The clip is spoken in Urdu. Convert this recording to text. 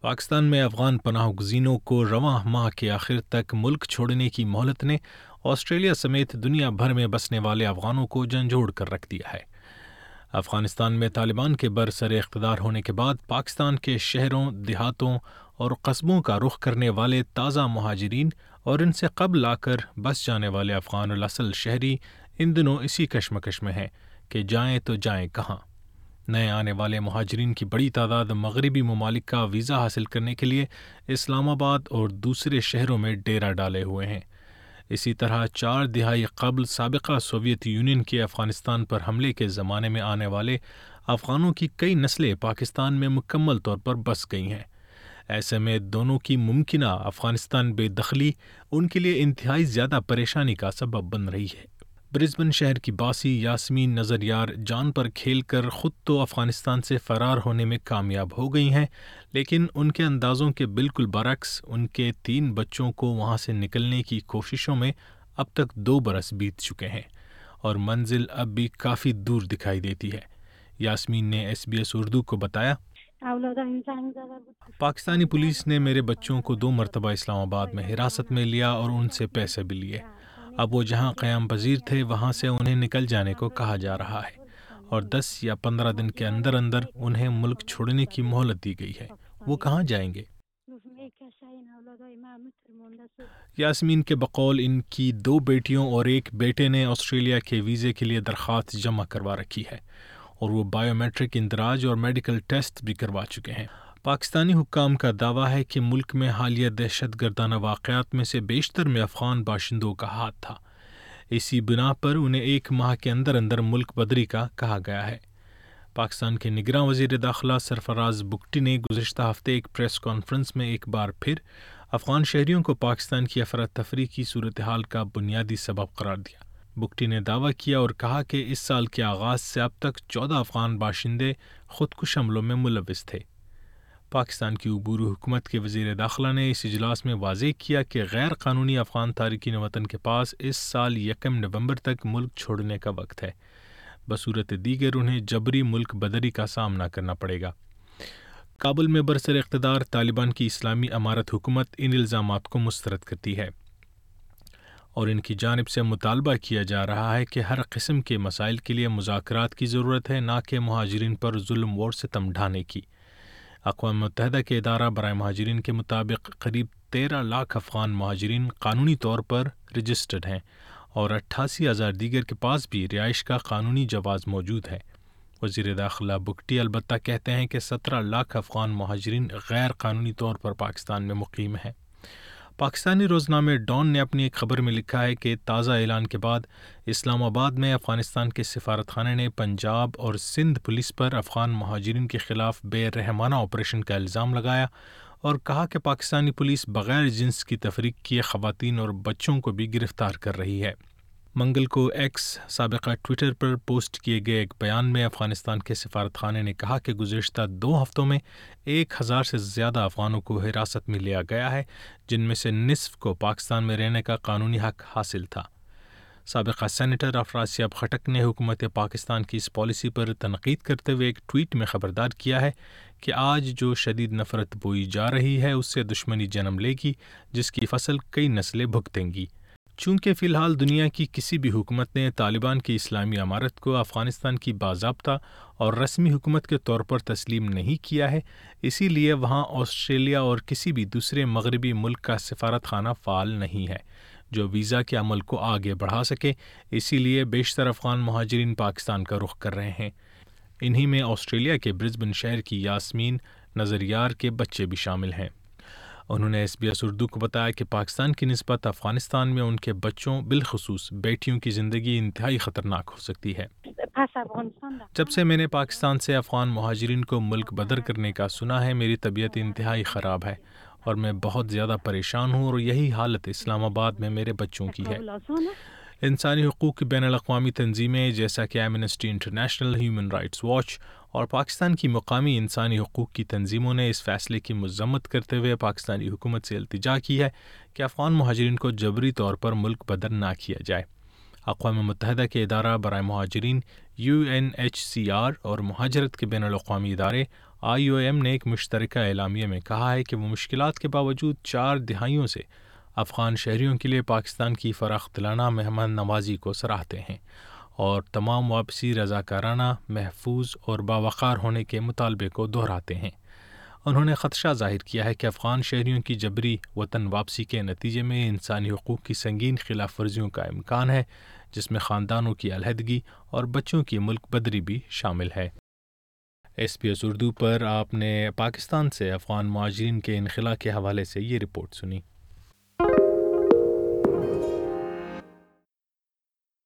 پاکستان میں افغان پناہ گزینوں کو رواں ماہ کے آخر تک ملک چھوڑنے کی مہلت نے آسٹریلیا سمیت دنیا بھر میں بسنے والے افغانوں کو جھنجھوڑ کر رکھ دیا ہے۔ افغانستان میں طالبان کے برسر اقتدار ہونے کے بعد پاکستان کے شہروں، دیہاتوں اور قصبوں کا رخ کرنے والے تازہ مہاجرین اور ان سے قبل آ کر بس جانے والے افغان الاصل شہری ان دنوں اسی کشمکش میں ہیں کہ جائیں تو جائیں کہاں۔ نئے آنے والے مہاجرین کی بڑی تعداد مغربی ممالک کا ویزا حاصل کرنے کے لیے اسلام آباد اور دوسرے شہروں میں ڈیرا ڈالے ہوئے ہیں۔ اسی طرح چار دہائی قبل سابقہ سوویت یونین کے افغانستان پر حملے کے زمانے میں آنے والے افغانوں کی کئی نسلیں پاکستان میں مکمل طور پر بس گئی ہیں۔ ایسے میں دونوں کی ممکنہ افغانستان بے دخلی ان کے لیے انتہائی زیادہ پریشانی کا سبب بن رہی ہے۔ برسبن شہر کی باسی یاسمین نظریار جان پر کھیل کر خود تو افغانستان سے فرار ہونے میں کامیاب ہو گئی ہیں، لیکن ان کے اندازوں کے بالکل برعکس ان کے تین بچوں کو وہاں سے نکلنے کی کوششوں میں اب تک دو برس بیت چکے ہیں، اور منزل اب بھی کافی دور دکھائی دیتی ہے۔ یاسمین نے ایس بی ایس اردو کو بتایا، پاکستانی پولیس نے میرے بچوں کو دو مرتبہ اسلام آباد میں حراست میں لیا اور ان سے پیسے بھی لیے۔ اب وہ جہاں قیام پذیر تھے، وہاں سے انہیں نکل جانے کو کہا جا رہا ہے اور دس یا پندرہ دن کے اندر اندر انہیں ملک چھوڑنے کی مہلت دی گئی ہے۔ وہ کہاں جائیں گے؟ یاسمین کے بقول ان کی دو بیٹیوں اور ایک بیٹے نے آسٹریلیا کے ویزے کے لیے درخواست جمع کروا رکھی ہے اور وہ بائیو میٹرک اندراج اور میڈیکل ٹیسٹ بھی کروا چکے ہیں۔ پاکستانی حکام کا دعویٰ ہے کہ ملک میں حالیہ دہشت گردانہ واقعات میں سے بیشتر میں افغان باشندوں کا ہاتھ تھا۔ اسی بنا پر انہیں ایک ماہ کے اندر اندر ملک بدری کا کہا گیا ہے۔ پاکستان کے نگراں وزیر داخلہ سرفراز بکٹی نے گزشتہ ہفتے ایک پریس کانفرنس میں ایک بار پھر افغان شہریوں کو پاکستان کی افراتفری کی صورتحال کا بنیادی سبب قرار دیا۔ بکٹی نے دعویٰ کیا اور کہا کہ اس سال کے آغاز سے اب تک چودہ افغان باشندے خودکش حملوں میں ملوث تھے۔ پاکستان کی عبور حکومت کے وزیر داخلہ نے اس اجلاس میں واضح کیا کہ غیر قانونی افغان تارکین وطن کے پاس اس سال یکم نومبر تک ملک چھوڑنے کا وقت ہے۔ بصورت دیگر انہیں جبری ملک بدری کا سامنا کرنا پڑے گا۔ کابل میں برسر اقتدار طالبان کی اسلامی امارت حکومت ان الزامات کو مسترد کرتی ہے۔ اور ان کی جانب سے مطالبہ کیا جا رہا ہے کہ ہر قسم کے مسائل کے لیے مذاکرات کی ضرورت ہے، نہ کہ مہاجرین پر ظلم و ستم ڈھانے کی۔ اقوام متحدہ کے ادارہ برائے مہاجرین کے مطابق قریب تیرہ لاکھ افغان مہاجرین قانونی طور پر رجسٹرڈ ہیں اور اٹھاسی ہزار دیگر کے پاس بھی رہائش کا قانونی جواز موجود ہے۔ وزیر داخلہ بکٹی البتہ کہتے ہیں کہ سترہ لاکھ افغان مہاجرین غیر قانونی طور پر پاکستان میں مقیم ہیں۔ پاکستانی روزنامے ڈان نے اپنی ایک خبر میں لکھا ہے کہ تازہ اعلان کے بعد اسلام آباد میں افغانستان کے سفارت خانے نے پنجاب اور سندھ پولیس پر افغان مہاجرین کے خلاف بے رحمانہ آپریشن کا الزام لگایا اور کہا کہ پاکستانی پولیس بغیر جنس کی تفریق کیے خواتین اور بچوں کو بھی گرفتار کر رہی ہے۔ منگل کو ایکس سابقہ ٹویٹر پر پوسٹ کیے گئے ایک بیان میں افغانستان کے سفارت خانے نے کہا کہ گزشتہ دو ہفتوں میں ایک ہزار سے زیادہ افغانوں کو حراست میں لیا گیا ہے، جن میں سے نصف کو پاکستان میں رہنے کا قانونی حق حاصل تھا۔ سابقہ سینیٹر افراسیاب خٹک نے حکومت پاکستان کی اس پالیسی پر تنقید کرتے ہوئے ایک ٹویٹ میں خبردار کیا ہے کہ آج جو شدید نفرت بوئی جا رہی ہے، اس سے دشمنی جنم لے گی، جس کی فصل کئی نسلیں بھگتیں گی۔ چونکہ فی الحال دنیا کی کسی بھی حکومت نے طالبان کی اسلامی عمارت کو افغانستان کی باضابطہ اور رسمی حکومت کے طور پر تسلیم نہیں کیا ہے، اسی لیے وہاں آسٹریلیا اور کسی بھی دوسرے مغربی ملک کا سفارت خانہ فعال نہیں ہے، جو ویزا کے عمل کو آگے بڑھا سکے، اسی لیے بیشتر افغان مہاجرین پاکستان کا رخ کر رہے ہیں۔ انہی میں آسٹریلیا کے برزبن شہر کی یاسمین نظریار کے بچے بھی شامل ہیں۔ انہوں نے ایس بی ایس اردو کو بتایا کہ پاکستان کی نسبت افغانستان میں ان کے بچوں بالخصوص بیٹیوں کی زندگی انتہائی خطرناک ہو سکتی ہے۔ جب سے میں نے پاکستان سے افغان مہاجرین کو ملک بدر کرنے کا سنا ہے، میری طبیعت انتہائی خراب ہے اور میں بہت زیادہ پریشان ہوں اور یہی حالت اسلام آباد میں میرے بچوں کی ہے۔ انسانی حقوق کی بین الاقوامی تنظیمیں جیسا کہ Amnesty International Human Rights Watch اور پاکستان کی مقامی انسانی حقوق کی تنظیموں نے اس فیصلے کی مذمت کرتے ہوئے پاکستانی حکومت سے التجا کی ہے کہ افغان مہاجرین کو جبری طور پر ملک بدر نہ کیا جائے۔ اقوام متحدہ کے ادارہ برائے مہاجرین U N H C R اور مہاجرت کے بین الاقوامی ادارے آئی او ایم نے ایک مشترکہ اعلامیہ میں کہا ہے کہ وہ مشکلات کے باوجود چار دہائیوں سے افغان شہریوں کے لیے پاکستان کی فراختلانہ مہمان نوازی کو سراہتے ہیں۔ اور تمام واپسی رضاکارانہ محفوظ اور باوقار ہونے کے مطالبے کو دہراتے ہیں۔ انہوں نے خدشہ ظاہر کیا ہے کہ افغان شہریوں کی جبری وطن واپسی کے نتیجے میں انسانی حقوق کی سنگین خلاف ورزیوں کا امکان ہے، جس میں خاندانوں کی علیحدگی اور بچوں کی ملک بدری بھی شامل ہے۔ ایس پی ایس اردو پر آپ نے پاکستان سے افغان معاجرین کے انخلا کے حوالے سے یہ رپورٹ سنی۔